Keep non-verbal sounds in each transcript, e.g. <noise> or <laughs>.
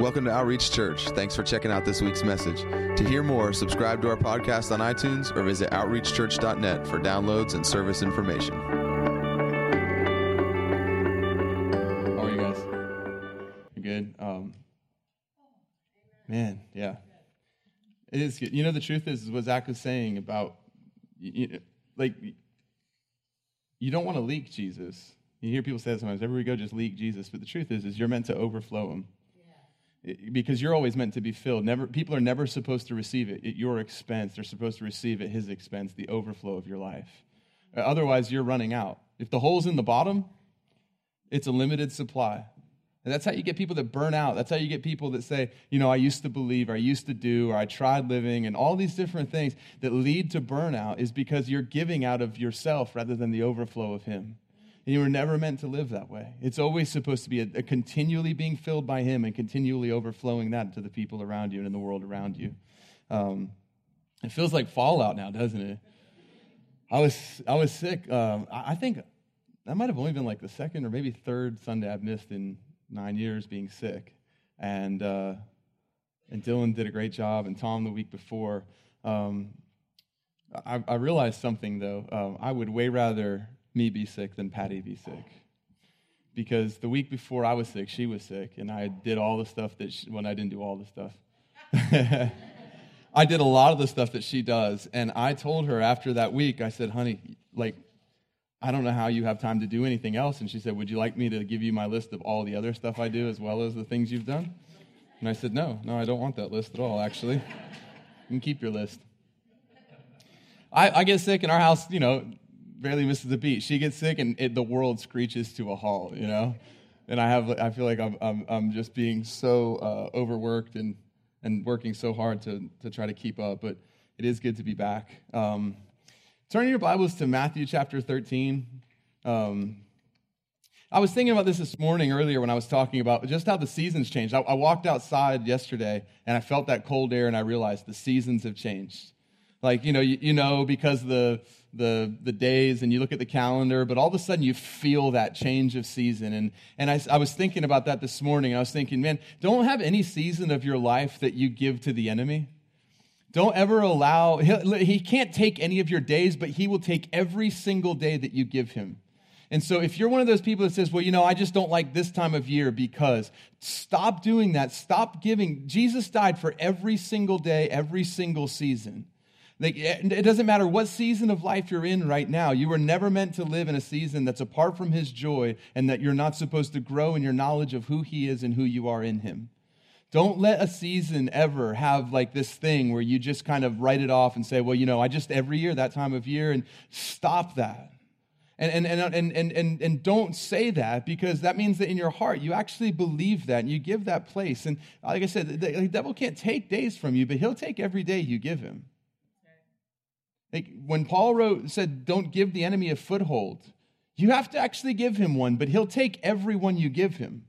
Welcome to Outreach Church. Thanks for checking out this week's message. To hear more, subscribe to our podcast on iTunes or visit outreachchurch.net for downloads and service information. How are you guys? You good? Um, man, yeah. It is good. You know, the truth is, what Zach was saying about, you, like, you don't want to leak Jesus. You hear people say that sometimes, everywhere we go, just leak Jesus. But the truth is, is you're meant to overflow him because you're always meant to be filled. Never, people are never supposed to receive it at your expense. They're supposed to receive at his expense, the overflow of your life. Uh, otherwise, you're running out. If the hole's in the bottom, it's a limited supply. And that's how you get people that burn out. That's how you get people that say, you know, I used to believe, or I used to do, or I tried living, and all these different things that lead to burnout is because you're giving out of yourself rather than the overflow of Him. And you were never meant to live that way. It's always supposed to be a, a, continually being filled by Him and continually overflowing that to the people around you and in the world around you. Um, it feels like fallout now, doesn't it? I was I was sick. Um, I, I think that might have only been like the second or maybe third Sunday I've missed in nine years being sick, and uh, and Dylan did a great job, and Tom the week before. Um, I, I, realized something though. Um, I would way rather me be sick than Patty be sick. Because the week before I was sick, she was sick, and I did all the stuff that she, when I didn't do all the stuff. <laughs> I did a lot of the stuff that she does, and I told her after that week, I said, honey, like, I don't know how you have time to do anything else. And she said, Would you like me to give you my list of all the other stuff I do as well as the things you've done? And I said, No, no, I don't want that list at all, actually. You can keep your list. I, I get sick in our house, you know, barely misses a beat. She gets sick and it, the world screeches to a halt, you know? And I have, I feel like I'm, I'm, I'm just being so uh, overworked and, and working so hard to, to try to keep up, but it is good to be back. Um, turn your Bibles to Matthew chapter 13. Um, I was thinking about this this morning earlier when I was talking about just how the seasons changed. I, I walked outside yesterday and I felt that cold air and I realized the seasons have changed. Like, you know, you, you know, because the, the, the days and you look at the calendar, but all of a sudden you feel that change of season. And, and I, I was thinking about that this morning. I was thinking, man, don't have any season of your life that you give to the enemy. Don't ever allow, he can't take any of your days, but he will take every single day that you give him. And so if you're one of those people that says, well, you know, I just don't like this time of year because, stop doing that. Stop giving. Jesus died for every single day, every single season. Like, it doesn't matter what season of life you're in right now. You were never meant to live in a season that's apart from His joy and that you're not supposed to grow in your knowledge of who He is and who you are in Him. Don't let a season ever have like this thing where you just kind of write it off and say, well, you know, I just every year, that time of year, and stop that. And, and, and, and, and, and don't say that because that means that in your heart you actually believe that and you give that place. And like I said, the, the devil can't take days from you, but he'll take every day you give him. Like when Paul wrote, said, don't give the enemy a foothold, you have to actually give him one, but he'll take every one you give him.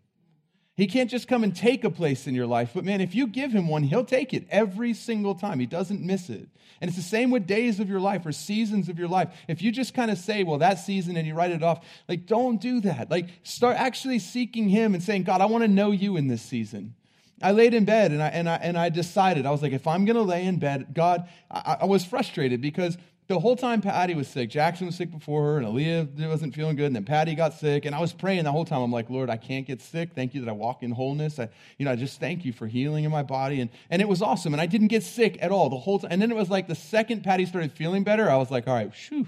He can't just come and take a place in your life, but man, if you give him one, he'll take it every single time. He doesn't miss it. And it's the same with days of your life or seasons of your life. If you just kind of say, well, that season and you write it off, like don't do that. Like start actually seeking him and saying, God, I want to know you in this season. I laid in bed and I, and I, and I decided, I was like, if I'm going to lay in bed, God, I, I, was frustrated because the whole time Patty was sick, Jackson was sick before her, and Aaliyah wasn't feeling good, and then Patty got sick, and I was praying the whole time. I'm like, Lord, I can't get sick. Thank you that I walk in wholeness. I, you know, I just thank you for healing in my body. And, and it was awesome, and I didn't get sick at all the whole time. And then it was like the second Patty started feeling better, I was like, all right, shoo,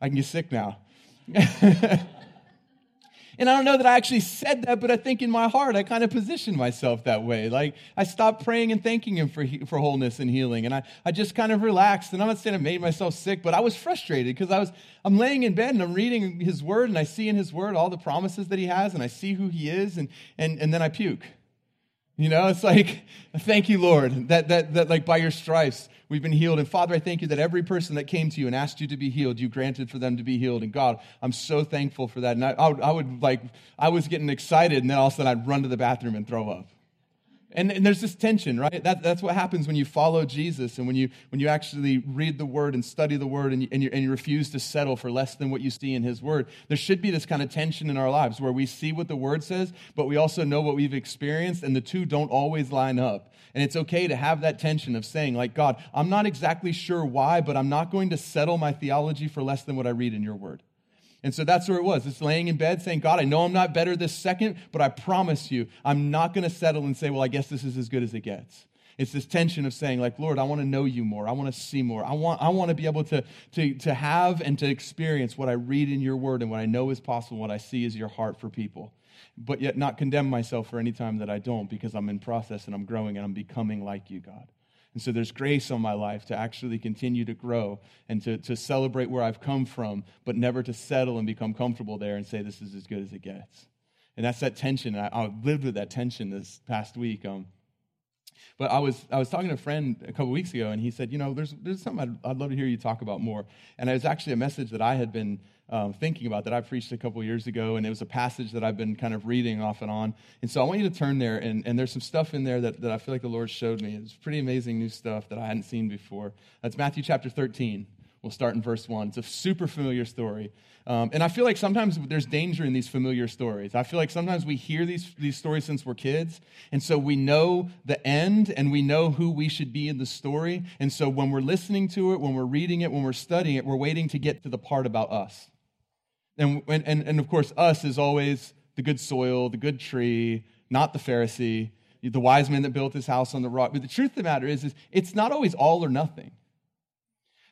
I can get sick now. <laughs> And I don't know that I actually said that, but I think in my heart I kind of positioned myself that way. Like I stopped praying and thanking Him for, for wholeness and healing. And I, I just kind of relaxed. And I'm not saying I made myself sick, but I was frustrated because I was I'm laying in bed and I'm reading His Word and I see in His Word all the promises that He has and I see who He is and and, and then I puke. You know, it's like, thank you, Lord, that, that, that like by your stripes we've been healed. And Father, I thank you that every person that came to you and asked you to be healed, you granted for them to be healed. And God, I'm so thankful for that. And I, I, would, I would like, I was getting excited and then all of a sudden I'd run to the bathroom and throw up. And, and, there's this tension, right? That, that's what happens when you follow Jesus and when you, when you actually read the word and study the word and you, and, you, and you refuse to settle for less than what you see in his word. There should be this kind of tension in our lives where we see what the word says, but we also know what we've experienced, and the two don't always line up. And it's okay to have that tension of saying, like, God, I'm not exactly sure why, but I'm not going to settle my theology for less than what I read in your word. And so that's where it was. It's laying in bed saying, God, I know I'm not better this second, but I promise you, I'm not going to settle and say, well, I guess this is as good as it gets. It's this tension of saying, like, Lord, I want to know you more. I want to see more. I want, I want to be able to, to, to have and to experience what I read in your word and what I know is possible, what I see is your heart for people. But yet not condemn myself for any time that I don't because I'm in process and I'm growing and I'm becoming like you, God. And so there's grace on my life to actually continue to grow and to, to celebrate where I've come from, but never to settle and become comfortable there and say, this is as good as it gets. And that's that tension. I, I lived with that tension this past week. Um, but I was, I was talking to a friend a couple weeks ago, and he said, You know, there's, there's something I'd, I'd love to hear you talk about more. And it was actually a message that I had been um, thinking about that I preached a couple years ago, and it was a passage that I've been kind of reading off and on. And so I want you to turn there, and, and there's some stuff in there that, that I feel like the Lord showed me. It's pretty amazing new stuff that I hadn't seen before. That's Matthew chapter 13. We'll start in verse 1. It's a super familiar story. Um, and I feel like sometimes there's danger in these familiar stories. I feel like sometimes we hear these, these stories since we're kids, and so we know the end and we know who we should be in the story. And so when we're listening to it, when we're reading it, when we're studying it, we're waiting to get to the part about us. And, and, and of course, us is always the good soil, the good tree, not the Pharisee, the wise man that built his house on the rock. But the truth of the matter is, is it's not always all or nothing.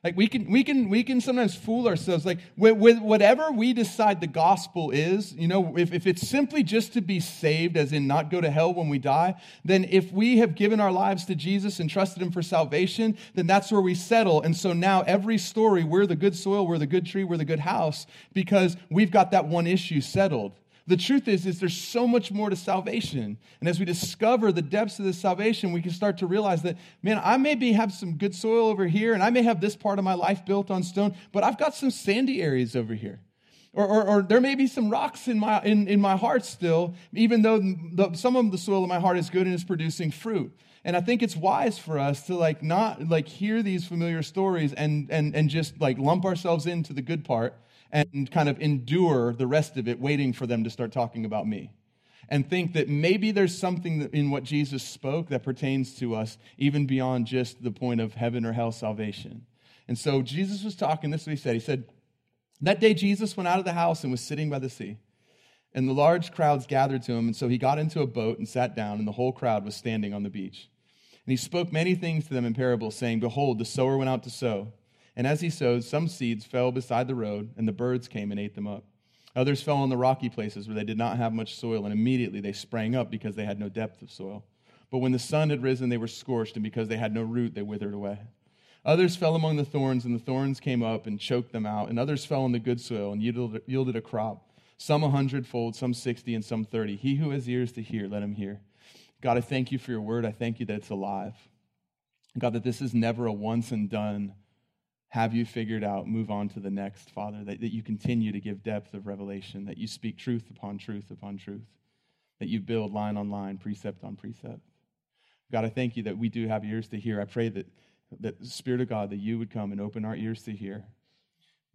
Like we can, we can, we can sometimes fool ourselves. Like with, with, whatever we decide the gospel is, you know, if, if it's simply just to be saved, as in not go to hell when we die, then if we have given our lives to Jesus and trusted Him for salvation, then that's where we settle. And so now every story, we're the good soil, we're the good tree, we're the good house, because we've got that one issue settled. The truth is, is there's so much more to salvation. And as we discover the depths of this salvation, we can start to realize that, man, I maybe have some good soil over here, and I may have this part of my life built on stone, but I've got some sandy areas over here. Or, or, or there may be some rocks in my, in, in my heart still, even though the, some of the soil in my heart is good and is producing fruit. And I think it's wise for us to like not like hear these familiar stories and, and, and just like lump ourselves into the good part and kind of endure the rest of it, waiting for them to start talking about me. And think that maybe there's something in what Jesus spoke that pertains to us, even beyond just the point of heaven or hell salvation. And so Jesus was talking, this is what he said. He said, That day Jesus went out of the house and was sitting by the sea. And the large crowds gathered to him, and so he got into a boat and sat down, and the whole crowd was standing on the beach. And he spoke many things to them in parables, saying, Behold, the sower went out to sow. And as he sowed, some seeds fell beside the road, and the birds came and ate them up. Others fell on the rocky places where they did not have much soil, and immediately they sprang up because they had no depth of soil. But when the sun had risen, they were scorched, and because they had no root, they withered away. Others fell among the thorns, and the thorns came up and choked them out. And others fell on the good soil and yielded, a crop, some a hundredfold, some sixty, and some thirty. He who has ears to hear, let him hear. God, I thank you for your word. I thank you that it's alive. God, that this is never a once and done have you figured out, move on to the next, Father, that, that you continue to give depth of revelation, that you speak truth upon truth upon truth, that you build line on line, precept on precept. God, I thank you that we do have ears to hear. I pray that, that the Spirit of God, that you would come and open our ears to hear,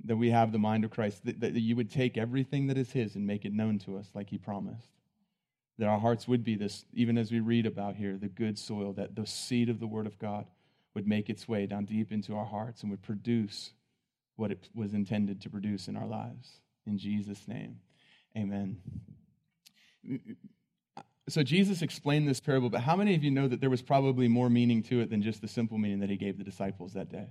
that we have the mind of Christ, that, that you would take everything that is His and make it known to us like He promised. That our hearts would be this, even as we read about here, the good soil, that the seed of the Word of God would make its way down deep into our hearts and would produce what it was intended to produce in our lives. In Jesus' name, amen. So Jesus explained this parable, but how many of you know that there was probably more meaning to it than just the simple meaning that he gave the disciples that day?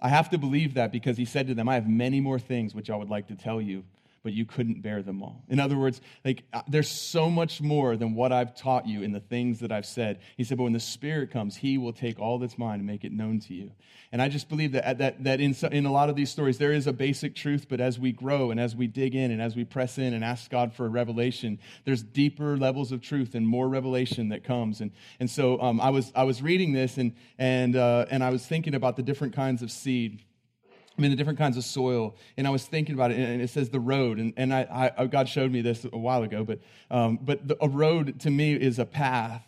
I have to believe that because he said to them, I have many more things which I would like to tell you, but you couldn't bear them all. In other words, like uh, there's so much more than what I've taught you in the things that I've said. He said, but when the Spirit comes, He will take all that's mine and make it known to you. And I just believe that that that in in a lot of these stories there is a basic truth, but as we grow and as we dig in and as we press in and ask God for a revelation, there's deeper levels of truth and more revelation that comes. And and so um, I was I was reading this and and uh, and I was thinking about the different kinds of seed I mean, the different kinds of soil. And I was thinking about it, and it says the road. And, and I, I God showed me this a while ago, but, um, but the, a road to me is a path.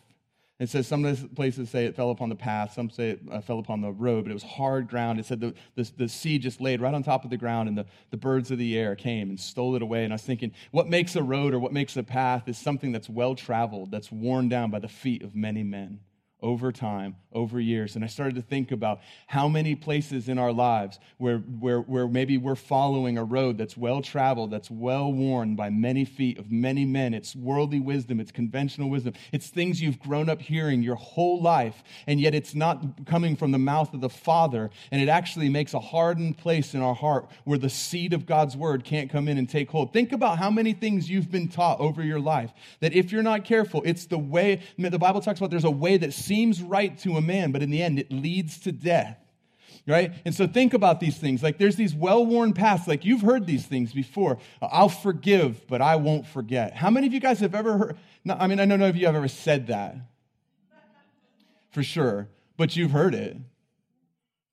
It says some of the places say it fell upon the path, some say it uh, fell upon the road, but it was hard ground. It said the, the, the seed just laid right on top of the ground, and the, the birds of the air came and stole it away. And I was thinking, what makes a road or what makes a path is something that's well traveled, that's worn down by the feet of many men over time, over years. And I started to think about how many places in our lives where, where, where maybe we're following a road that's well traveled, that's well worn by many feet of many men. It's worldly wisdom, it's conventional wisdom, it's things you've grown up hearing your whole life, and yet it's not coming from the mouth of the Father. And it actually makes a hardened place in our heart where the seed of God's word can't come in and take hold. Think about how many things you've been taught over your life that if you're not careful, it's the way, the Bible talks about there's a way that right to a man, but in the end, it leads to death. Right? And so think about these things. Like there's these well worn paths. Like you've heard these things before. I'll forgive, but I won't forget. How many of you guys have ever heard? No, I mean, I don't know if you have ever said that for sure, but you've heard it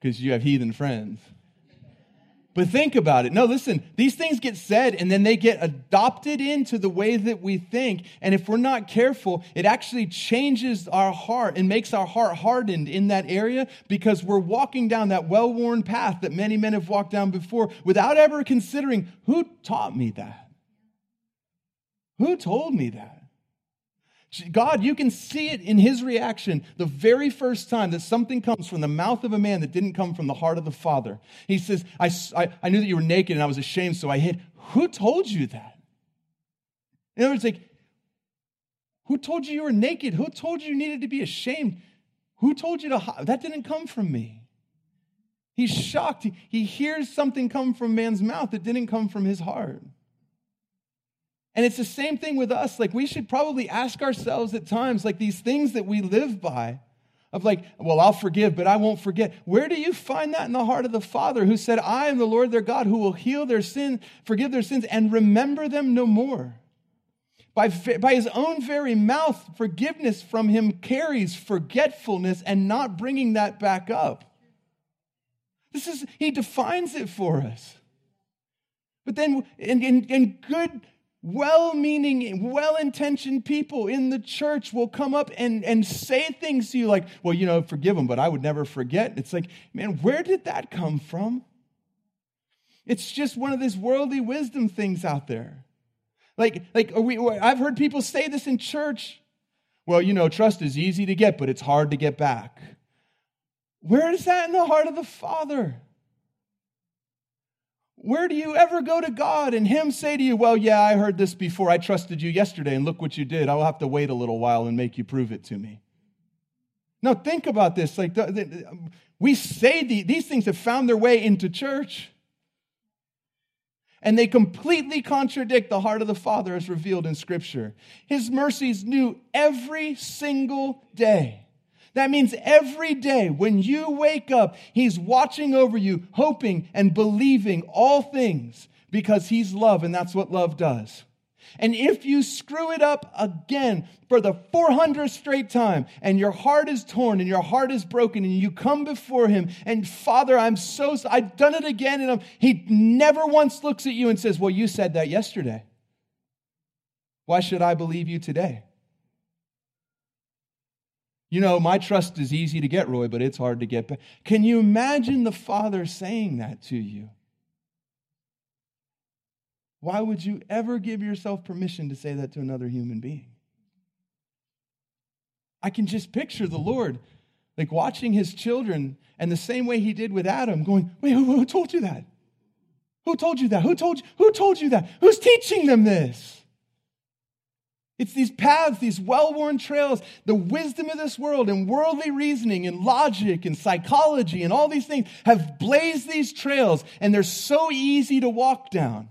because you have heathen friends. But think about it. No, listen, these things get said and then they get adopted into the way that we think. And if we're not careful, it actually changes our heart and makes our heart hardened in that area because we're walking down that well worn path that many men have walked down before without ever considering who taught me that? Who told me that? God, you can see it in his reaction the very first time that something comes from the mouth of a man that didn't come from the heart of the Father. He says, I, I, I knew that you were naked and I was ashamed, so I hid. Who told you that? In other words, like, who told you you were naked? Who told you you needed to be ashamed? Who told you to hide? That didn't come from me. He's shocked. He, he hears something come from man's mouth that didn't come from his heart. And it's the same thing with us. Like, we should probably ask ourselves at times, like, these things that we live by, of like, well, I'll forgive, but I won't forget. Where do you find that in the heart of the Father who said, I am the Lord their God who will heal their sin, forgive their sins, and remember them no more? By, by his own very mouth, forgiveness from him carries forgetfulness and not bringing that back up. This is, he defines it for us. But then, in, in, in good well meaning, well intentioned people in the church will come up and, and say things to you like, well, you know, forgive them, but I would never forget. It's like, man, where did that come from? It's just one of these worldly wisdom things out there. Like, like we, I've heard people say this in church. Well, you know, trust is easy to get, but it's hard to get back. Where is that in the heart of the Father? Where do you ever go to God and Him say to you, Well, yeah, I heard this before. I trusted you yesterday, and look what you did. I'll have to wait a little while and make you prove it to me. Now, think about this. Like, we say the, these things have found their way into church, and they completely contradict the heart of the Father as revealed in Scripture. His mercies new every single day. That means every day when you wake up, He's watching over you, hoping and believing all things because He's love, and that's what love does. And if you screw it up again for the 400th straight time, and your heart is torn and your heart is broken, and you come before Him, and Father, I'm so, I've done it again, and I'm, He never once looks at you and says, Well, you said that yesterday. Why should I believe you today? You know, my trust is easy to get, Roy, but it's hard to get back. Can you imagine the Father saying that to you? Why would you ever give yourself permission to say that to another human being? I can just picture the Lord like watching his children and the same way he did with Adam going, Wait, who, who told you that? Who told you that? Who told you, who told you that? Who's teaching them this? It's these paths, these well worn trails, the wisdom of this world and worldly reasoning and logic and psychology and all these things have blazed these trails, and they're so easy to walk down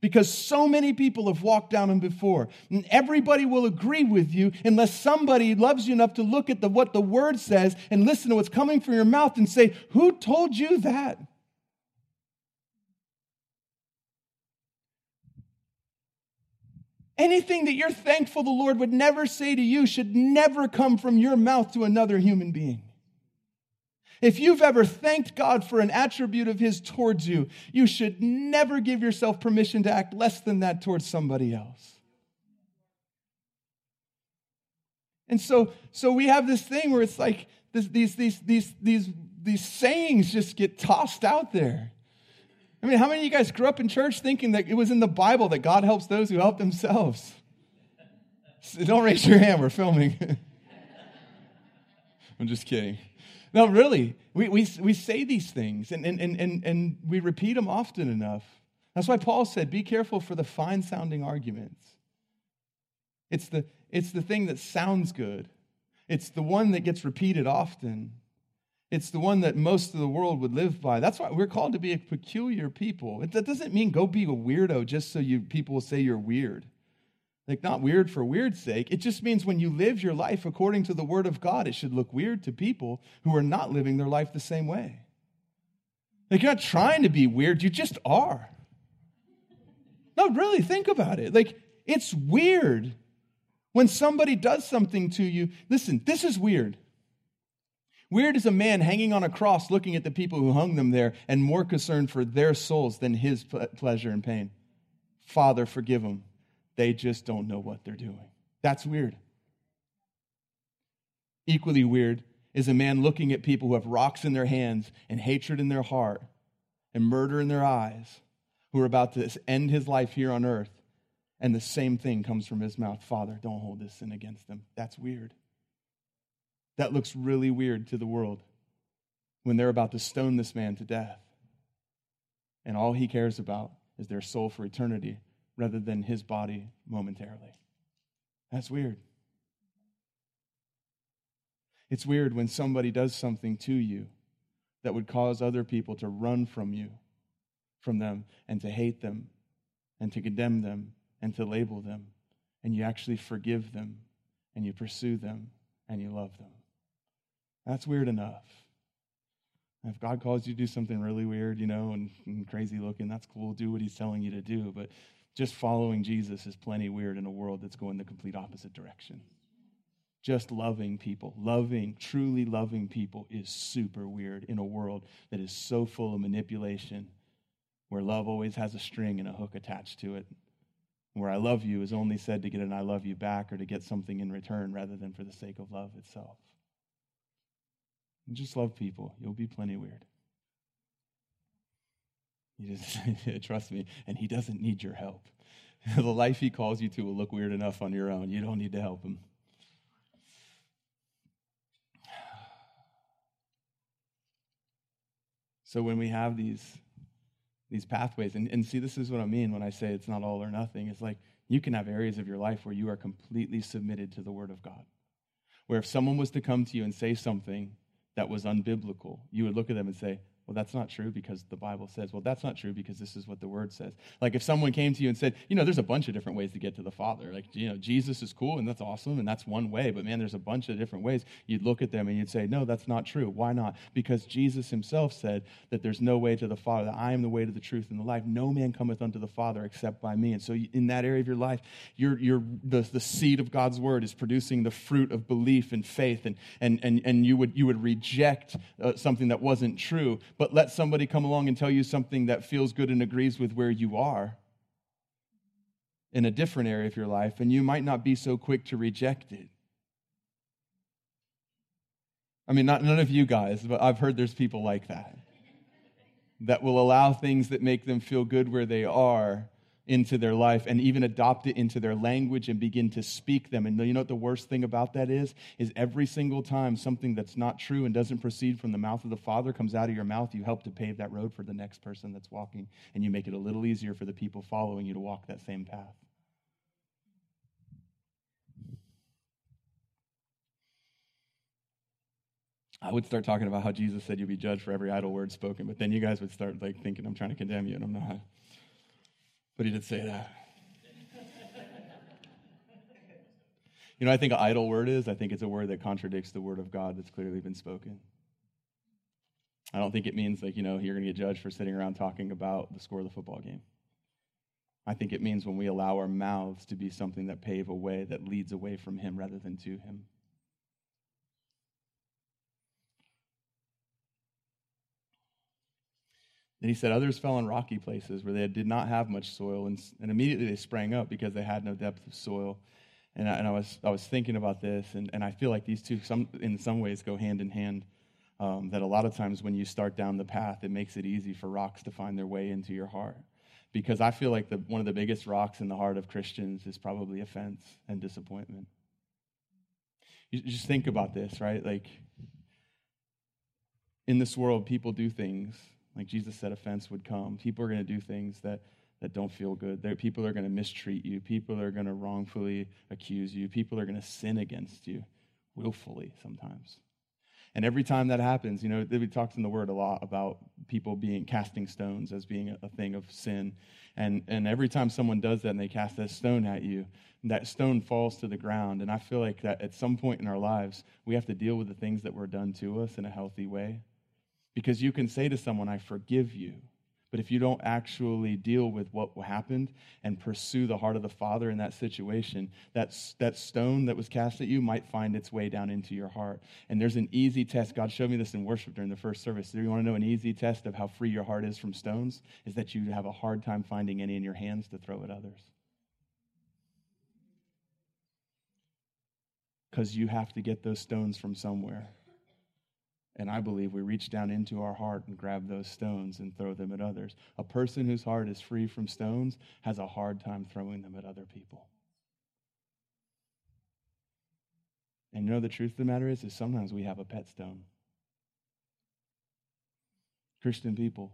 because so many people have walked down them before. And everybody will agree with you unless somebody loves you enough to look at the, what the word says and listen to what's coming from your mouth and say, Who told you that? Anything that you're thankful the Lord would never say to you should never come from your mouth to another human being. If you've ever thanked God for an attribute of His towards you, you should never give yourself permission to act less than that towards somebody else. And so, so we have this thing where it's like this, these, these, these, these, these sayings just get tossed out there. I mean, how many of you guys grew up in church thinking that it was in the Bible that God helps those who help themselves? Don't raise your hand, we're filming. <laughs> I'm just kidding. No, really, we, we, we say these things and, and, and, and we repeat them often enough. That's why Paul said, be careful for the fine sounding arguments. It's the, it's the thing that sounds good, it's the one that gets repeated often. It's the one that most of the world would live by. That's why we're called to be a peculiar people. That doesn't mean go be a weirdo just so you people will say you're weird. Like not weird for weird's sake. It just means when you live your life according to the word of God, it should look weird to people who are not living their life the same way. Like you're not trying to be weird, you just are. No, really, think about it. Like it's weird when somebody does something to you. Listen, this is weird. Weird is a man hanging on a cross looking at the people who hung them there and more concerned for their souls than his pleasure and pain. Father, forgive them. They just don't know what they're doing. That's weird. Equally weird is a man looking at people who have rocks in their hands and hatred in their heart and murder in their eyes, who are about to end his life here on earth, and the same thing comes from his mouth Father, don't hold this sin against them. That's weird. That looks really weird to the world when they're about to stone this man to death. And all he cares about is their soul for eternity rather than his body momentarily. That's weird. It's weird when somebody does something to you that would cause other people to run from you, from them, and to hate them, and to condemn them, and to label them, and you actually forgive them, and you pursue them, and you love them. That's weird enough. If God calls you to do something really weird, you know, and, and, crazy looking, that's cool. Do what He's telling you to do. But just following Jesus is plenty weird in a world that's going the complete opposite direction. Just loving people, loving, truly loving people is super weird in a world that is so full of manipulation, where love always has a string and a hook attached to it, where I love you is only said to get an I love you back or to get something in return rather than for the sake of love itself. And just love people. You'll be plenty weird. You just <laughs> trust me, and he doesn't need your help. <laughs> the life he calls you to will look weird enough on your own. You don't need to help him. <sighs> So when we have these these pathways, and, and see, this is what I mean when I say it's not all or nothing. It's like you can have areas of your life where you are completely submitted to the Word of God. Where if someone was to come to you and say something that was unbiblical, you would look at them and say, well, that's not true because the Bible says. Well, that's not true because this is what the Word says. Like if someone came to you and said, you know, there's a bunch of different ways to get to the Father. Like, you know, Jesus is cool and that's awesome and that's one way, but man, there's a bunch of different ways. You'd look at them and you'd say, no, that's not true. Why not? Because Jesus himself said that there's no way to the Father, that I am the way to the truth and the life. No man cometh unto the Father except by me. And so in that area of your life, you're, you're, the, the seed of God's Word is producing the fruit of belief and faith, and, and, and, and you, would, you would reject uh, something that wasn't true, but let somebody come along and tell you something that feels good and agrees with where you are in a different area of your life, and you might not be so quick to reject it. I mean, not none of you guys, but I've heard there's people like that that will allow things that make them feel good where they are into their life and even adopt it into their language and begin to speak them. And you know what the worst thing about that is? Is every single time something that's not true and doesn't proceed from the mouth of the Father comes out of your mouth, you help to pave that road for the next person that's walking, and you make it a little easier for the people following you to walk that same path. I would start talking about how Jesus said you'll be judged for every idle word spoken, but then you guys would start like thinking I'm trying to condemn you, and I'm not. But he did say that. <laughs> you know, I think an idle word is, I think it's a word that contradicts the word of God that's clearly been spoken. I don't think it means like, you know, you're going to get judged for sitting around talking about the score of the football game. I think it means when we allow our mouths to be something that pave a way that leads away from Him rather than to Him. And he said, Others fell in rocky places where they did not have much soil, and, and immediately they sprang up because they had no depth of soil. And I, and I, was, I was thinking about this, and, and I feel like these two, some, in some ways, go hand in hand. Um, that a lot of times when you start down the path, it makes it easy for rocks to find their way into your heart. Because I feel like the, one of the biggest rocks in the heart of Christians is probably offense and disappointment. You just think about this, right? Like, in this world, people do things, like Jesus said, offense would come. People are going to do things that that don't feel good. There, people are going to mistreat you. People are going to wrongfully accuse you. People are going to sin against you willfully sometimes. And every time that happens, you know, we talked in the Word a lot about people being casting stones as being a, a thing of sin. And, and every time someone does that and they cast that stone at you, that stone falls to the ground. And I feel like that at some point in our lives, we have to deal with the things that were done to us in a healthy way. Because you can say to someone, I forgive you. But if you don't actually deal with what happened and pursue the heart of the Father in that situation, that, that stone that was cast at you might find its way down into your heart. And there's an easy test. God showed me this in worship during the first service. Do you want to know an easy test of how free your heart is from stones? Is that you have a hard time finding any in your hands to throw at others. Because you have to get those stones from somewhere. And I believe we reach down into our heart and grab those stones and throw them at others. A person whose heart is free from stones has a hard time throwing them at other people. And you know the truth of the matter is, is sometimes we have a pet stone. Christian people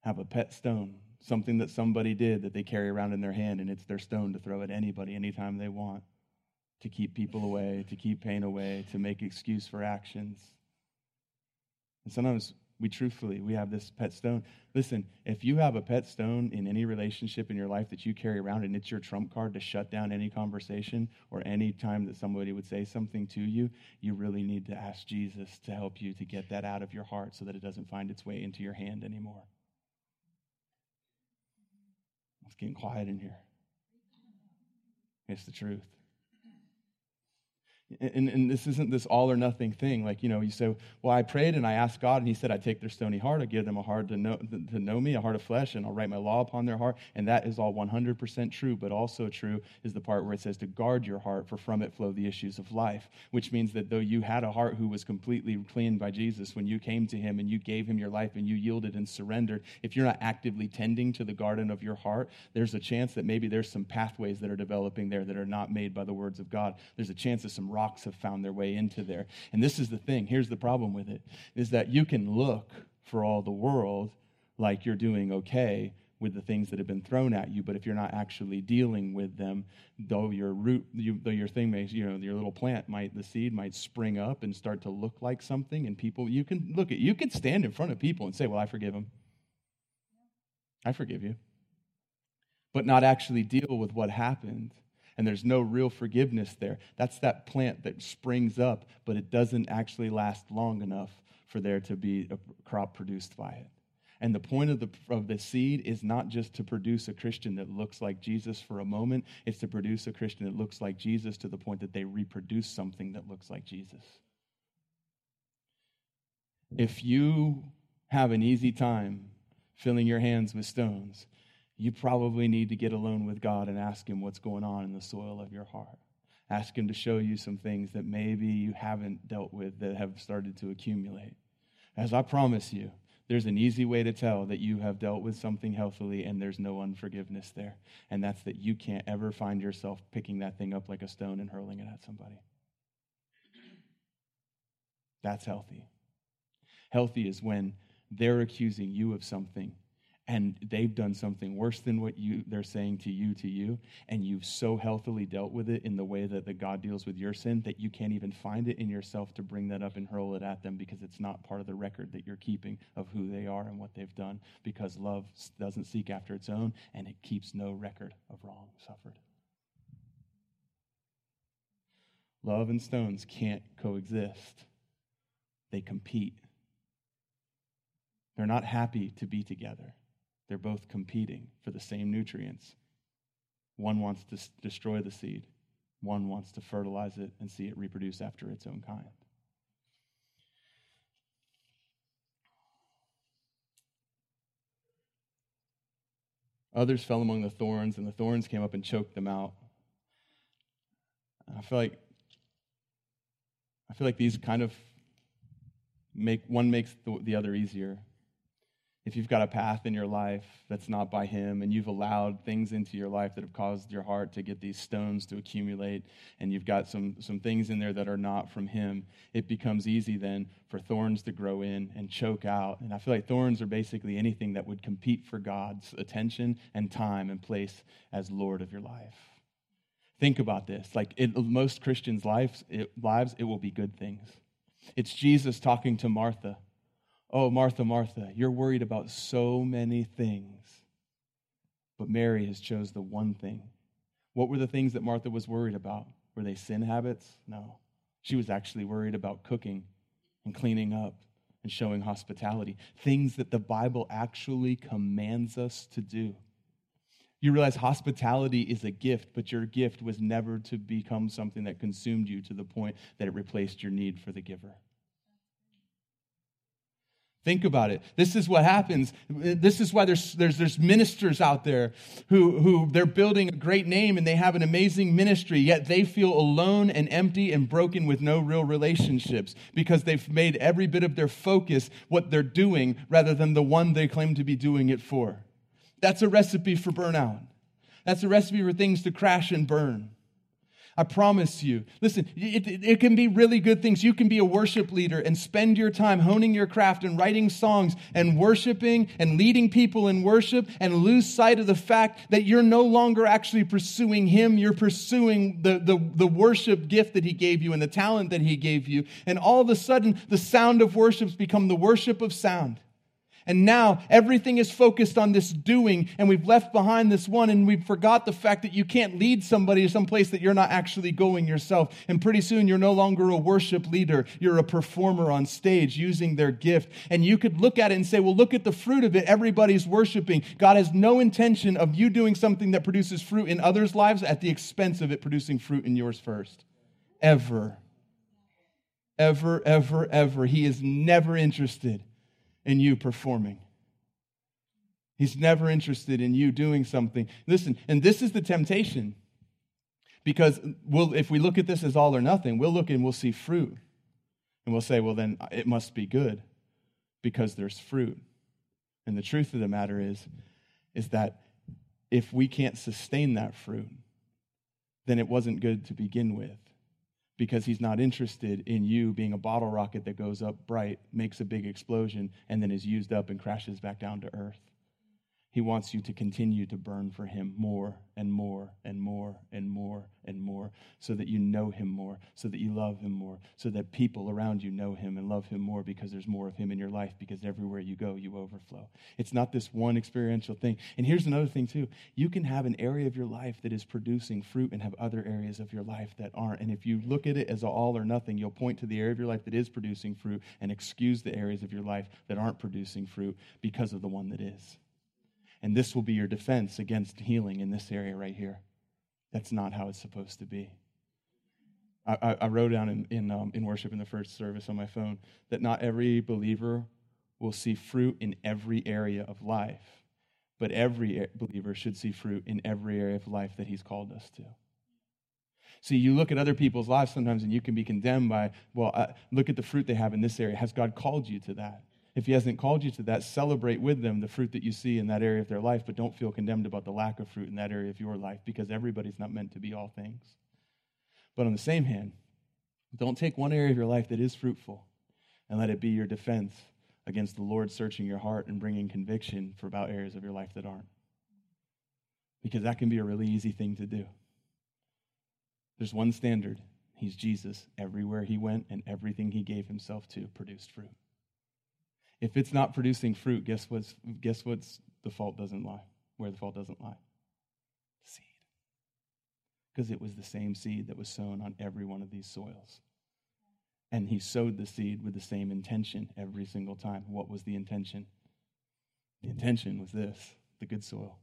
have a pet stone, something that somebody did that they carry around in their hand, and it's their stone to throw at anybody anytime they want, to keep people away, to keep pain away, to make excuse for actions. And sometimes we truthfully, we have this pet stone. Listen, if you have a pet stone in any relationship in your life that you carry around and it's your trump card to shut down any conversation or any time that somebody would say something to you, you really need to ask Jesus to help you to get that out of your heart so that it doesn't find its way into your hand anymore. It's getting quiet in here. It's the truth. And, and, this isn't this all or nothing thing. Like, you know, you say, well, I prayed and I asked God, and He said, I'd take their stony heart, I'd give them a heart to know, to know me, a heart of flesh, and I'll write my law upon their heart. And that is all 100% true, but also true is the part where it says to guard your heart, for from it flow the issues of life, which means that though you had a heart who was completely cleaned by Jesus, when you came to Him and you gave Him your life and you yielded and surrendered, if you're not actively tending to the garden of your heart, there's a chance that maybe there's some pathways that are developing there that are not made by the words of God. There's a chance that some rocks have found their way into there. And this is the thing. Here's the problem with it is that you can look for all the world like you're doing okay with the things that have been thrown at you, but if you're not actually dealing with them, though your root, you, though your thing may, you know, your little plant might, the seed might spring up and start to look like something, and people, you can look at, you can stand in front of people and say, "Well, I forgive them. I forgive you," but not actually deal with what happened and there's no real forgiveness there. That's that plant that springs up, but it doesn't actually last long enough for there to be a crop produced by it. And the point of the, of the seed is not just to produce a Christian that looks like Jesus for a moment, it's to produce a Christian that looks like Jesus to the point that they reproduce something that looks like Jesus. If you have an easy time filling your hands with stones, you probably need to get alone with God and ask Him what's going on in the soil of your heart. Ask Him to show you some things that maybe you haven't dealt with that have started to accumulate. As I promise you, there's an easy way to tell that you have dealt with something healthily and there's no unforgiveness there. And that's that you can't ever find yourself picking that thing up like a stone and hurling it at somebody. That's healthy. Healthy is when they're accusing you of something and they've done something worse than what you they're saying to you to you and you've so healthily dealt with it in the way that the god deals with your sin that you can't even find it in yourself to bring that up and hurl it at them because it's not part of the record that you're keeping of who they are and what they've done because love doesn't seek after its own and it keeps no record of wrong suffered. Love and stones can't coexist. They compete. They're not happy to be together they're both competing for the same nutrients. One wants to destroy the seed, one wants to fertilize it and see it reproduce after its own kind. Others fell among the thorns, and the thorns came up and choked them out. I feel like I feel like these kind of make one makes the, the other easier if you've got a path in your life that's not by Him and you've allowed things into your life that have caused your heart to get these stones to accumulate, and you've got some, some things in there that are not from Him, it becomes easy then for thorns to grow in and choke out. And I feel like thorns are basically anything that would compete for God's attention and time and place as Lord of your life. Think about this. Like in most Christians' lives, it, lives, it will be good things. It's Jesus talking to Martha Oh, Martha, Martha, you're worried about so many things. But Mary has chose the one thing. What were the things that Martha was worried about? Were they sin habits? No. She was actually worried about cooking and cleaning up and showing hospitality, things that the Bible actually commands us to do. You realize hospitality is a gift, but your gift was never to become something that consumed you to the point that it replaced your need for the giver. Think about it. This is what happens. This is why there's, there's, there's ministers out there who, who they're building a great name and they have an amazing ministry, yet they feel alone and empty and broken with no real relationships because they've made every bit of their focus what they're doing rather than the one they claim to be doing it for. That's a recipe for burnout. That's a recipe for things to crash and burn. I promise you. Listen, it, it, can be really good things. You can be a worship leader and spend your time honing your craft and writing songs and worshiping and leading people in worship and lose sight of the fact that you're no longer actually pursuing Him. You're pursuing the, the, the worship gift that He gave you and the talent that He gave you. And all of a sudden, the sound of worship's become the worship of sound. And now everything is focused on this doing, and we've left behind this one, and we've forgot the fact that you can't lead somebody to some place that you're not actually going yourself. And pretty soon you're no longer a worship leader, you're a performer on stage using their gift. And you could look at it and say, well, look at the fruit of it. Everybody's worshiping. God has no intention of you doing something that produces fruit in others' lives at the expense of it producing fruit in yours first. Ever. Ever, ever, ever. He is never interested in you performing. He's never interested in you doing something. Listen, and this is the temptation. Because we'll, if we look at this as all or nothing, we'll look and we'll see fruit. And we'll say, well, then it must be good because there's fruit. And the truth of the matter is, is that if we can't sustain that fruit, then it wasn't good to begin with because he's not interested in you being a bottle rocket that goes up bright, makes a big explosion, and then is used up and crashes back down to earth. He wants you to continue to burn for Him more and more and more and more and more so that you know Him more, so that you love Him more, so that people around you know Him and love Him more because there's more of Him in your life because everywhere you go, you overflow. It's not this one experiential thing. And here's another thing, too you can have an area of your life that is producing fruit and have other areas of your life that aren't. And if you look at it as all or nothing, you'll point to the area of your life that is producing fruit and excuse the areas of your life that aren't producing fruit because of the one that is. And this will be your defense against healing in this area right here. That's not how it's supposed to be. I, I wrote down in, in, um, in worship in the first service on my phone that not every believer will see fruit in every area of life, but every believer should see fruit in every area of life that he's called us to. See, you look at other people's lives sometimes and you can be condemned by, well, uh, look at the fruit they have in this area. Has God called you to that? If He hasn't called you to that, celebrate with them the fruit that you see in that area of their life, but don't feel condemned about the lack of fruit in that area of your life because everybody's not meant to be all things. But on the same hand, don't take one area of your life that is fruitful and let it be your defense against the Lord searching your heart and bringing conviction for about areas of your life that aren't. Because that can be a really easy thing to do. There's one standard. He's Jesus. Everywhere he went and everything he gave himself to produced fruit. If it's not producing fruit, guess what's, guess what's the fault doesn't lie? Where the fault doesn't lie? Seed. Because it was the same seed that was sown on every one of these soils. And he sowed the seed with the same intention every single time. What was the intention? The intention was this the good soil.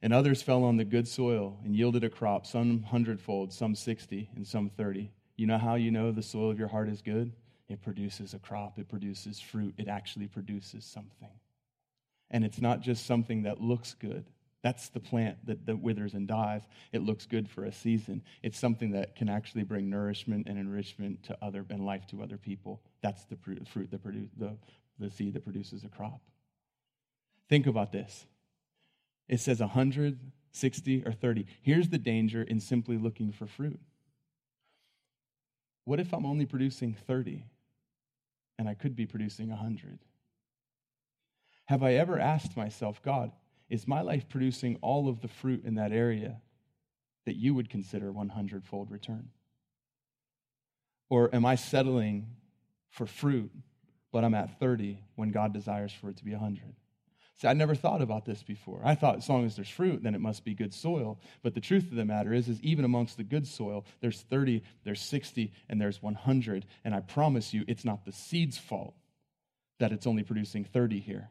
And others fell on the good soil and yielded a crop, some hundredfold, some 60, and some 30. You know how you know the soil of your heart is good? It produces a crop, it produces fruit, it actually produces something. And it's not just something that looks good. That's the plant that, that withers and dies. It looks good for a season. It's something that can actually bring nourishment and enrichment to other and life to other people. That's the fruit that produce, the, the seed that produces a crop. Think about this. It says 100, 60, or 30. Here's the danger in simply looking for fruit. What if I'm only producing 30 and I could be producing 100? Have I ever asked myself, God, is my life producing all of the fruit in that area that you would consider 100 fold return? Or am I settling for fruit, but I'm at 30 when God desires for it to be 100? See, I never thought about this before. I thought as long as there's fruit, then it must be good soil. But the truth of the matter is, is even amongst the good soil, there's 30, there's 60, and there's 100. And I promise you, it's not the seed's fault that it's only producing 30 here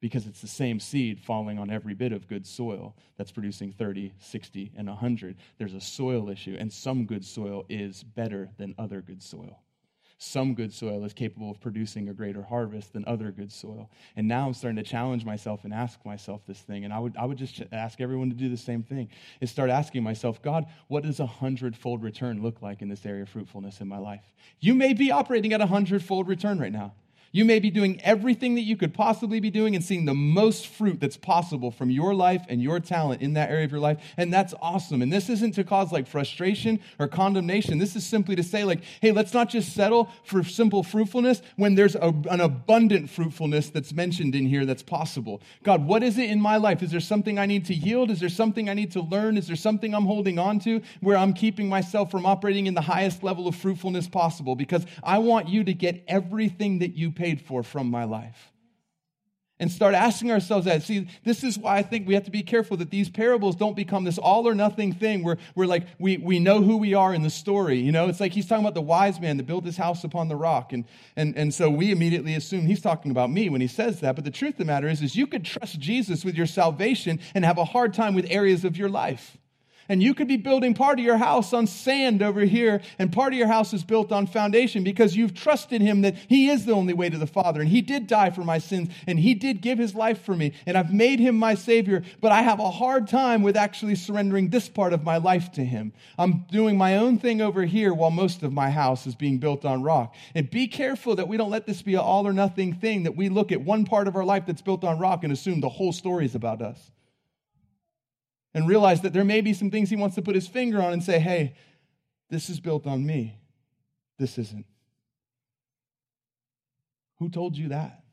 because it's the same seed falling on every bit of good soil that's producing 30, 60, and 100. There's a soil issue, and some good soil is better than other good soil. Some good soil is capable of producing a greater harvest than other good soil. And now I'm starting to challenge myself and ask myself this thing. And I would, I would just ask everyone to do the same thing is start asking myself, God, what does a hundredfold return look like in this area of fruitfulness in my life? You may be operating at a hundredfold return right now. You may be doing everything that you could possibly be doing and seeing the most fruit that's possible from your life and your talent in that area of your life. And that's awesome. And this isn't to cause like frustration or condemnation. This is simply to say, like, hey, let's not just settle for simple fruitfulness when there's a, an abundant fruitfulness that's mentioned in here that's possible. God, what is it in my life? Is there something I need to yield? Is there something I need to learn? Is there something I'm holding on to where I'm keeping myself from operating in the highest level of fruitfulness possible? Because I want you to get everything that you pay paid for from my life. And start asking ourselves that. See, this is why I think we have to be careful that these parables don't become this all or nothing thing where we're like, we, we know who we are in the story. You know, it's like he's talking about the wise man that built his house upon the rock. And, and, and so we immediately assume he's talking about me when he says that. But the truth of the matter is, is you could trust Jesus with your salvation and have a hard time with areas of your life. And you could be building part of your house on sand over here, and part of your house is built on foundation because you've trusted Him that He is the only way to the Father, and He did die for my sins, and He did give His life for me, and I've made Him my Savior, but I have a hard time with actually surrendering this part of my life to Him. I'm doing my own thing over here while most of my house is being built on rock. And be careful that we don't let this be an all or nothing thing, that we look at one part of our life that's built on rock and assume the whole story is about us and realize that there may be some things he wants to put his finger on and say, hey, this is built on me. This isn't. Who told you that?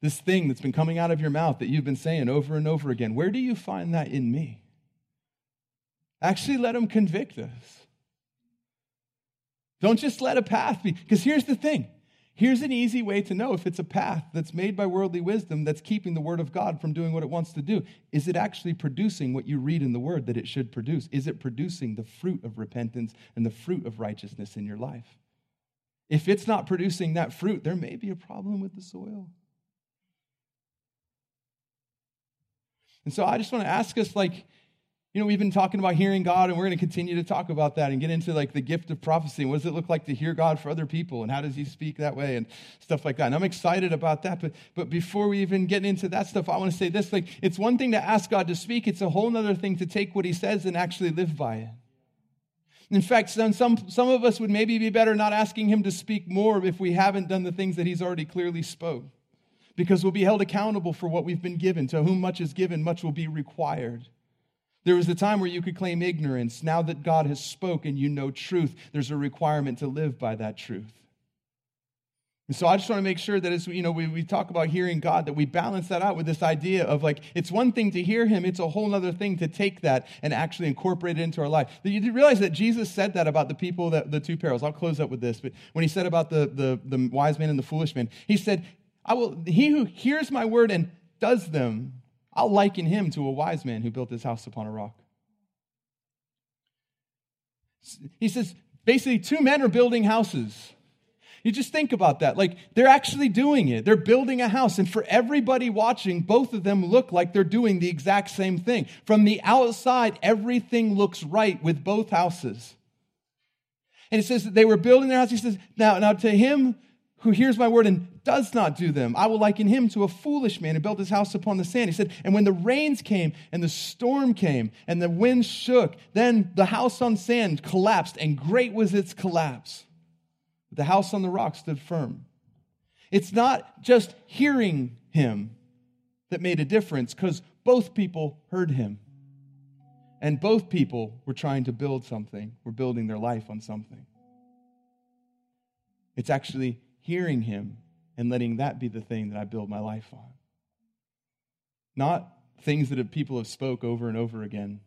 This thing that's been coming out of your mouth that you've been saying over and over again, where do you find that in me? Actually, let him convict us. Don't just let a path be. Because here's the thing Here's an easy way to know if it's a path that's made by worldly wisdom that's keeping the Word of God from doing what it wants to do. Is it actually producing what you read in the Word that it should produce? Is it producing the fruit of repentance and the fruit of righteousness in your life? If it's not producing that fruit, there may be a problem with the soil. And so I just want to ask us, like, you know, we've been talking about hearing God, and we're going to continue to talk about that and get into like the gift of prophecy. What does it look like to hear God for other people, and how does He speak that way, and stuff like that. And I'm excited about that. But but before we even get into that stuff, I want to say this: like, it's one thing to ask God to speak; it's a whole other thing to take what He says and actually live by it. In fact, some, some, some of us would maybe be better not asking him to speak more if we haven't done the things that he's already clearly spoke. Because we'll be held accountable for what we've been given. To whom much is given, much will be required. There was a time where you could claim ignorance. Now that God has spoken, you know truth. There's a requirement to live by that truth. And so I just want to make sure that as you know, we, we talk about hearing God, that we balance that out with this idea of like, it's one thing to hear him, it's a whole other thing to take that and actually incorporate it into our life. You realize that Jesus said that about the people that the two parables. I'll close up with this, but when he said about the, the, the wise man and the foolish man, he said, I will, he who hears my word and does them I'll liken him to a wise man who built his house upon a rock. He says, basically, two men are building houses. You just think about that. Like, they're actually doing it. They're building a house. And for everybody watching, both of them look like they're doing the exact same thing. From the outside, everything looks right with both houses. And it says that they were building their house. He says, now, now to him who hears my word and does not do them, I will liken him to a foolish man who built his house upon the sand. He said, And when the rains came and the storm came and the wind shook, then the house on sand collapsed, and great was its collapse. The house on the rock stood firm. It's not just hearing him that made a difference, because both people heard him. And both people were trying to build something, were building their life on something. It's actually hearing him and letting that be the thing that I build my life on. Not things that people have spoke over and over again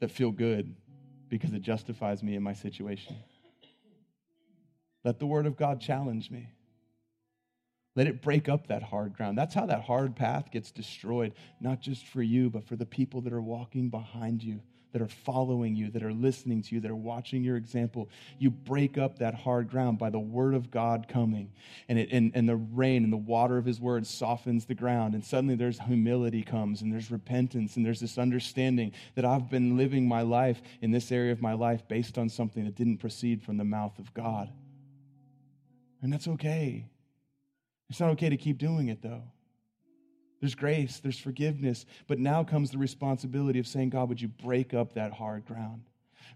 that feel good because it justifies me in my situation. Let the word of God challenge me. Let it break up that hard ground. That's how that hard path gets destroyed, not just for you, but for the people that are walking behind you, that are following you, that are listening to you, that are watching your example. You break up that hard ground by the word of God coming. And, it, and, and the rain and the water of his word softens the ground. And suddenly there's humility comes and there's repentance and there's this understanding that I've been living my life in this area of my life based on something that didn't proceed from the mouth of God. And that's okay. It's not okay to keep doing it, though. There's grace, there's forgiveness, but now comes the responsibility of saying, God, would you break up that hard ground?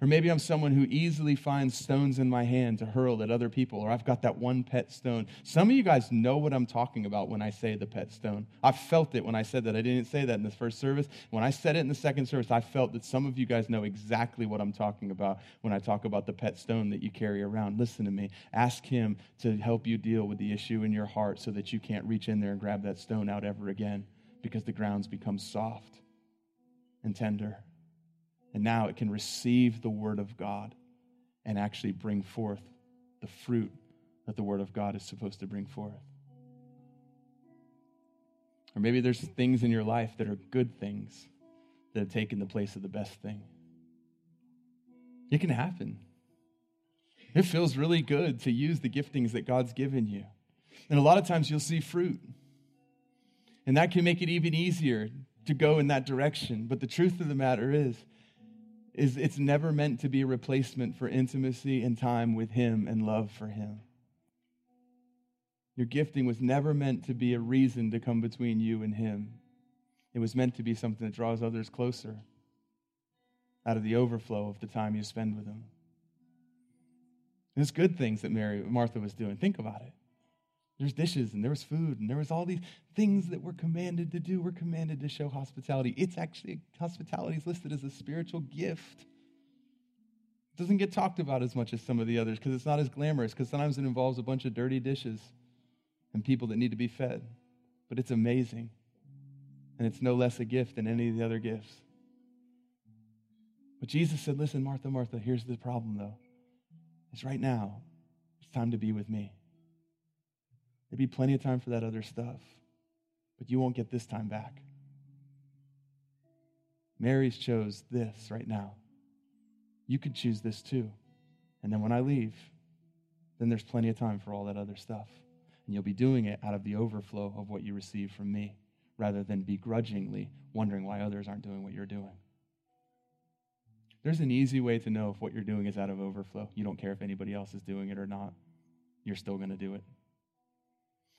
Or maybe I'm someone who easily finds stones in my hand to hurl at other people, or I've got that one pet stone. Some of you guys know what I'm talking about when I say the pet stone. I felt it when I said that. I didn't say that in the first service. When I said it in the second service, I felt that some of you guys know exactly what I'm talking about when I talk about the pet stone that you carry around. Listen to me. Ask Him to help you deal with the issue in your heart so that you can't reach in there and grab that stone out ever again because the ground's become soft and tender. And now it can receive the Word of God and actually bring forth the fruit that the Word of God is supposed to bring forth. Or maybe there's things in your life that are good things that have taken the place of the best thing. It can happen. It feels really good to use the giftings that God's given you. And a lot of times you'll see fruit. And that can make it even easier to go in that direction. But the truth of the matter is, is it's never meant to be a replacement for intimacy and time with Him and love for Him. Your gifting was never meant to be a reason to come between you and Him. It was meant to be something that draws others closer out of the overflow of the time you spend with Him. There's good things that Mary, Martha was doing. Think about it. There's dishes and there was food and there was all these things that we're commanded to do. We're commanded to show hospitality. It's actually, hospitality is listed as a spiritual gift. It doesn't get talked about as much as some of the others because it's not as glamorous, because sometimes it involves a bunch of dirty dishes and people that need to be fed. But it's amazing. And it's no less a gift than any of the other gifts. But Jesus said, Listen, Martha, Martha, here's the problem though. It's right now. It's time to be with me. There'd be plenty of time for that other stuff, but you won't get this time back. Mary's chose this right now. You could choose this too. And then when I leave, then there's plenty of time for all that other stuff. And you'll be doing it out of the overflow of what you receive from me rather than begrudgingly wondering why others aren't doing what you're doing. There's an easy way to know if what you're doing is out of overflow. You don't care if anybody else is doing it or not, you're still going to do it.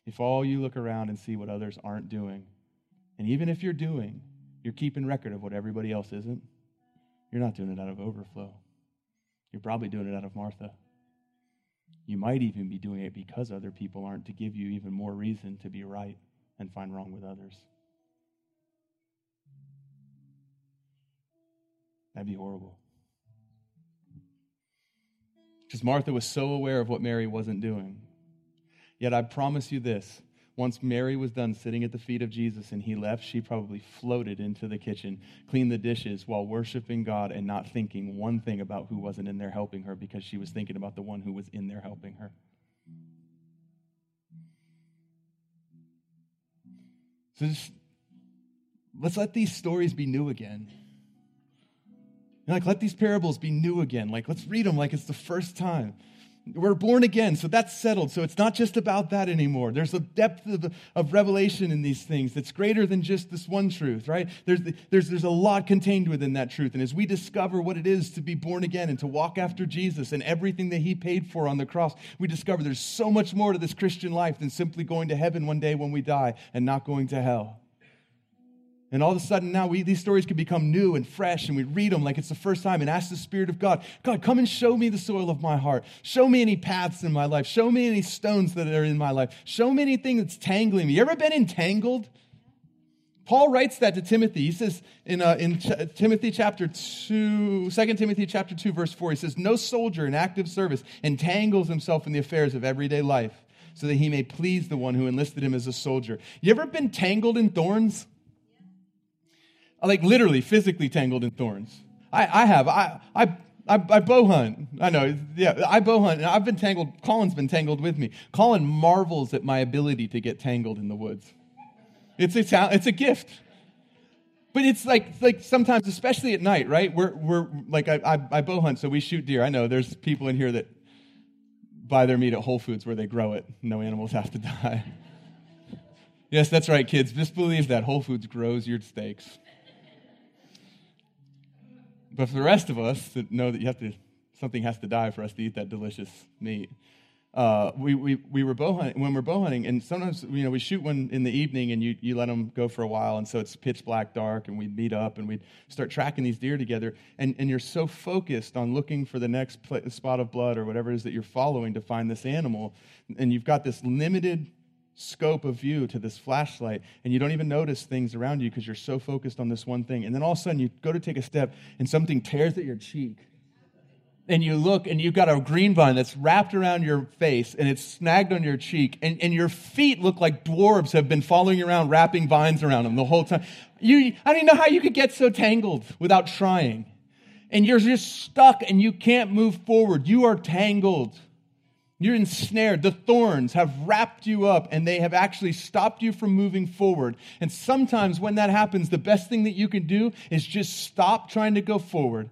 If all you look around and see what others aren't doing, and even if you're doing, you're keeping record of what everybody else isn't, you're not doing it out of overflow. You're probably doing it out of Martha. You might even be doing it because other people aren't to give you even more reason to be right and find wrong with others. That'd be horrible. Because Martha was so aware of what Mary wasn't doing. Yet I promise you this once Mary was done sitting at the feet of Jesus and he left, she probably floated into the kitchen, cleaned the dishes while worshiping God and not thinking one thing about who wasn't in there helping her because she was thinking about the one who was in there helping her. So just, let's let these stories be new again. Like, let these parables be new again. Like, let's read them like it's the first time. We're born again, so that's settled. So it's not just about that anymore. There's a depth of, of revelation in these things that's greater than just this one truth, right? There's, there's, there's a lot contained within that truth. And as we discover what it is to be born again and to walk after Jesus and everything that he paid for on the cross, we discover there's so much more to this Christian life than simply going to heaven one day when we die and not going to hell. And all of a sudden now we, these stories can become new and fresh and we read them like it's the first time and ask the Spirit of God, God, come and show me the soil of my heart. Show me any paths in my life. Show me any stones that are in my life. Show me anything that's tangling me. You ever been entangled? Paul writes that to Timothy. He says in, uh, in Ch- Timothy chapter 2, 2 Timothy chapter 2, verse 4, he says, No soldier in active service entangles himself in the affairs of everyday life so that he may please the one who enlisted him as a soldier. You ever been tangled in thorns? Like literally physically tangled in thorns. I, I have. I, I, I, I bow hunt. I know. Yeah, I bow hunt. And I've been tangled. Colin's been tangled with me. Colin marvels at my ability to get tangled in the woods. It's a, it's a gift. But it's like, like sometimes, especially at night, right? We're, we're like, I, I, I bow hunt, so we shoot deer. I know there's people in here that buy their meat at Whole Foods where they grow it. No animals have to <laughs> die. yes, that's right, kids. Just believe that Whole Foods grows your steaks. But for the rest of us that know that you have to, something has to die for us to eat that delicious meat. Uh, we, we, we were bow hunting, when we're bow hunting, and sometimes, you know, we shoot one in the evening and you, you let them go for a while, and so it's pitch black dark, and we meet up and we start tracking these deer together, and, and you're so focused on looking for the next spot of blood or whatever it is that you're following to find this animal, and you've got this limited scope of view to this flashlight and you don't even notice things around you because you're so focused on this one thing. And then all of a sudden you go to take a step and something tears at your cheek. And you look and you've got a green vine that's wrapped around your face and it's snagged on your cheek. And, and your feet look like dwarves have been following around, wrapping vines around them the whole time. You, I don't even know how you could get so tangled without trying. And you're just stuck and you can't move forward. You are tangled. You're ensnared. The thorns have wrapped you up and they have actually stopped you from moving forward. And sometimes when that happens, the best thing that you can do is just stop trying to go forward,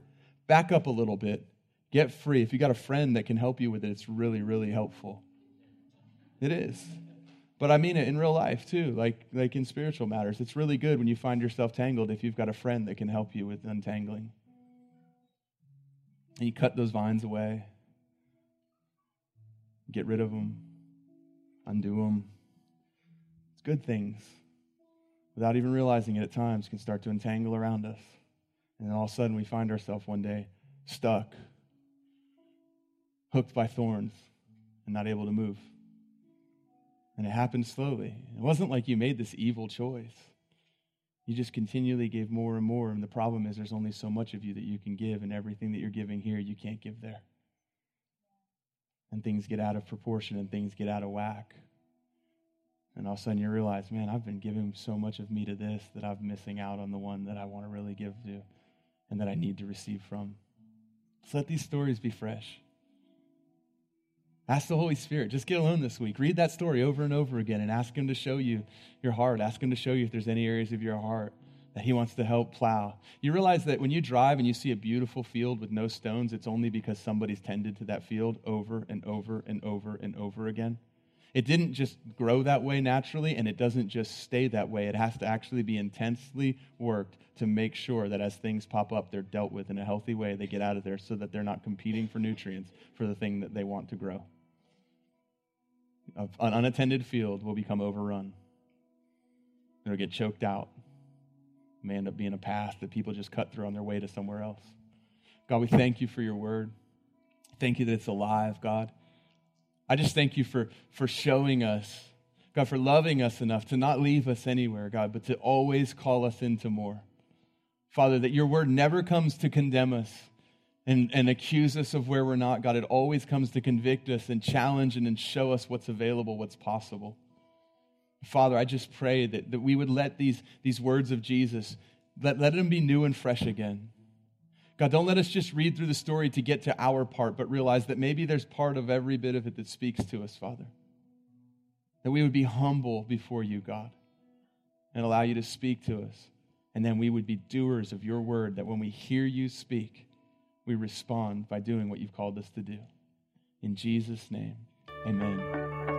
back up a little bit, get free. If you've got a friend that can help you with it, it's really, really helpful. It is. But I mean it in real life too, like, like in spiritual matters. It's really good when you find yourself tangled if you've got a friend that can help you with untangling. And you cut those vines away get rid of them, undo them. It's good things. Without even realizing it at times, can start to entangle around us. And then all of a sudden, we find ourselves one day stuck, hooked by thorns, and not able to move. And it happened slowly. It wasn't like you made this evil choice. You just continually gave more and more. And the problem is, there's only so much of you that you can give, and everything that you're giving here, you can't give there and things get out of proportion and things get out of whack. And all of a sudden you realize, man, I've been giving so much of me to this that I'm missing out on the one that I want to really give to and that I need to receive from. So let these stories be fresh. Ask the Holy Spirit. Just get alone this week. Read that story over and over again and ask Him to show you your heart. Ask Him to show you if there's any areas of your heart that He wants to help plow. You realize that when you drive and you see a beautiful field with no stones, it's only because somebody's tended to that field over and over and over and over again. It didn't just grow that way naturally, and it doesn't just stay that way. It has to actually be intensely worked to make sure that as things pop up, they're dealt with in a healthy way. They get out of there so that they're not competing for nutrients for the thing that they want to grow. An unattended field will become overrun, it'll get choked out may end up being a path that people just cut through on their way to somewhere else. God, we thank you for your word. Thank you that it's alive, God. I just thank you for, for showing us, God, for loving us enough to not leave us anywhere, God, but to always call us into more. Father, that your word never comes to condemn us and, and accuse us of where we're not, God. It always comes to convict us and challenge and, and show us what's available, what's possible. Father, I just pray that, that we would let these, these words of Jesus, let, let them be new and fresh again. God, don't let us just read through the story to get to our part, but realize that maybe there's part of every bit of it that speaks to us, Father. That we would be humble before you, God, and allow you to speak to us. And then we would be doers of your word, that when we hear you speak, we respond by doing what you've called us to do. In Jesus' name, amen.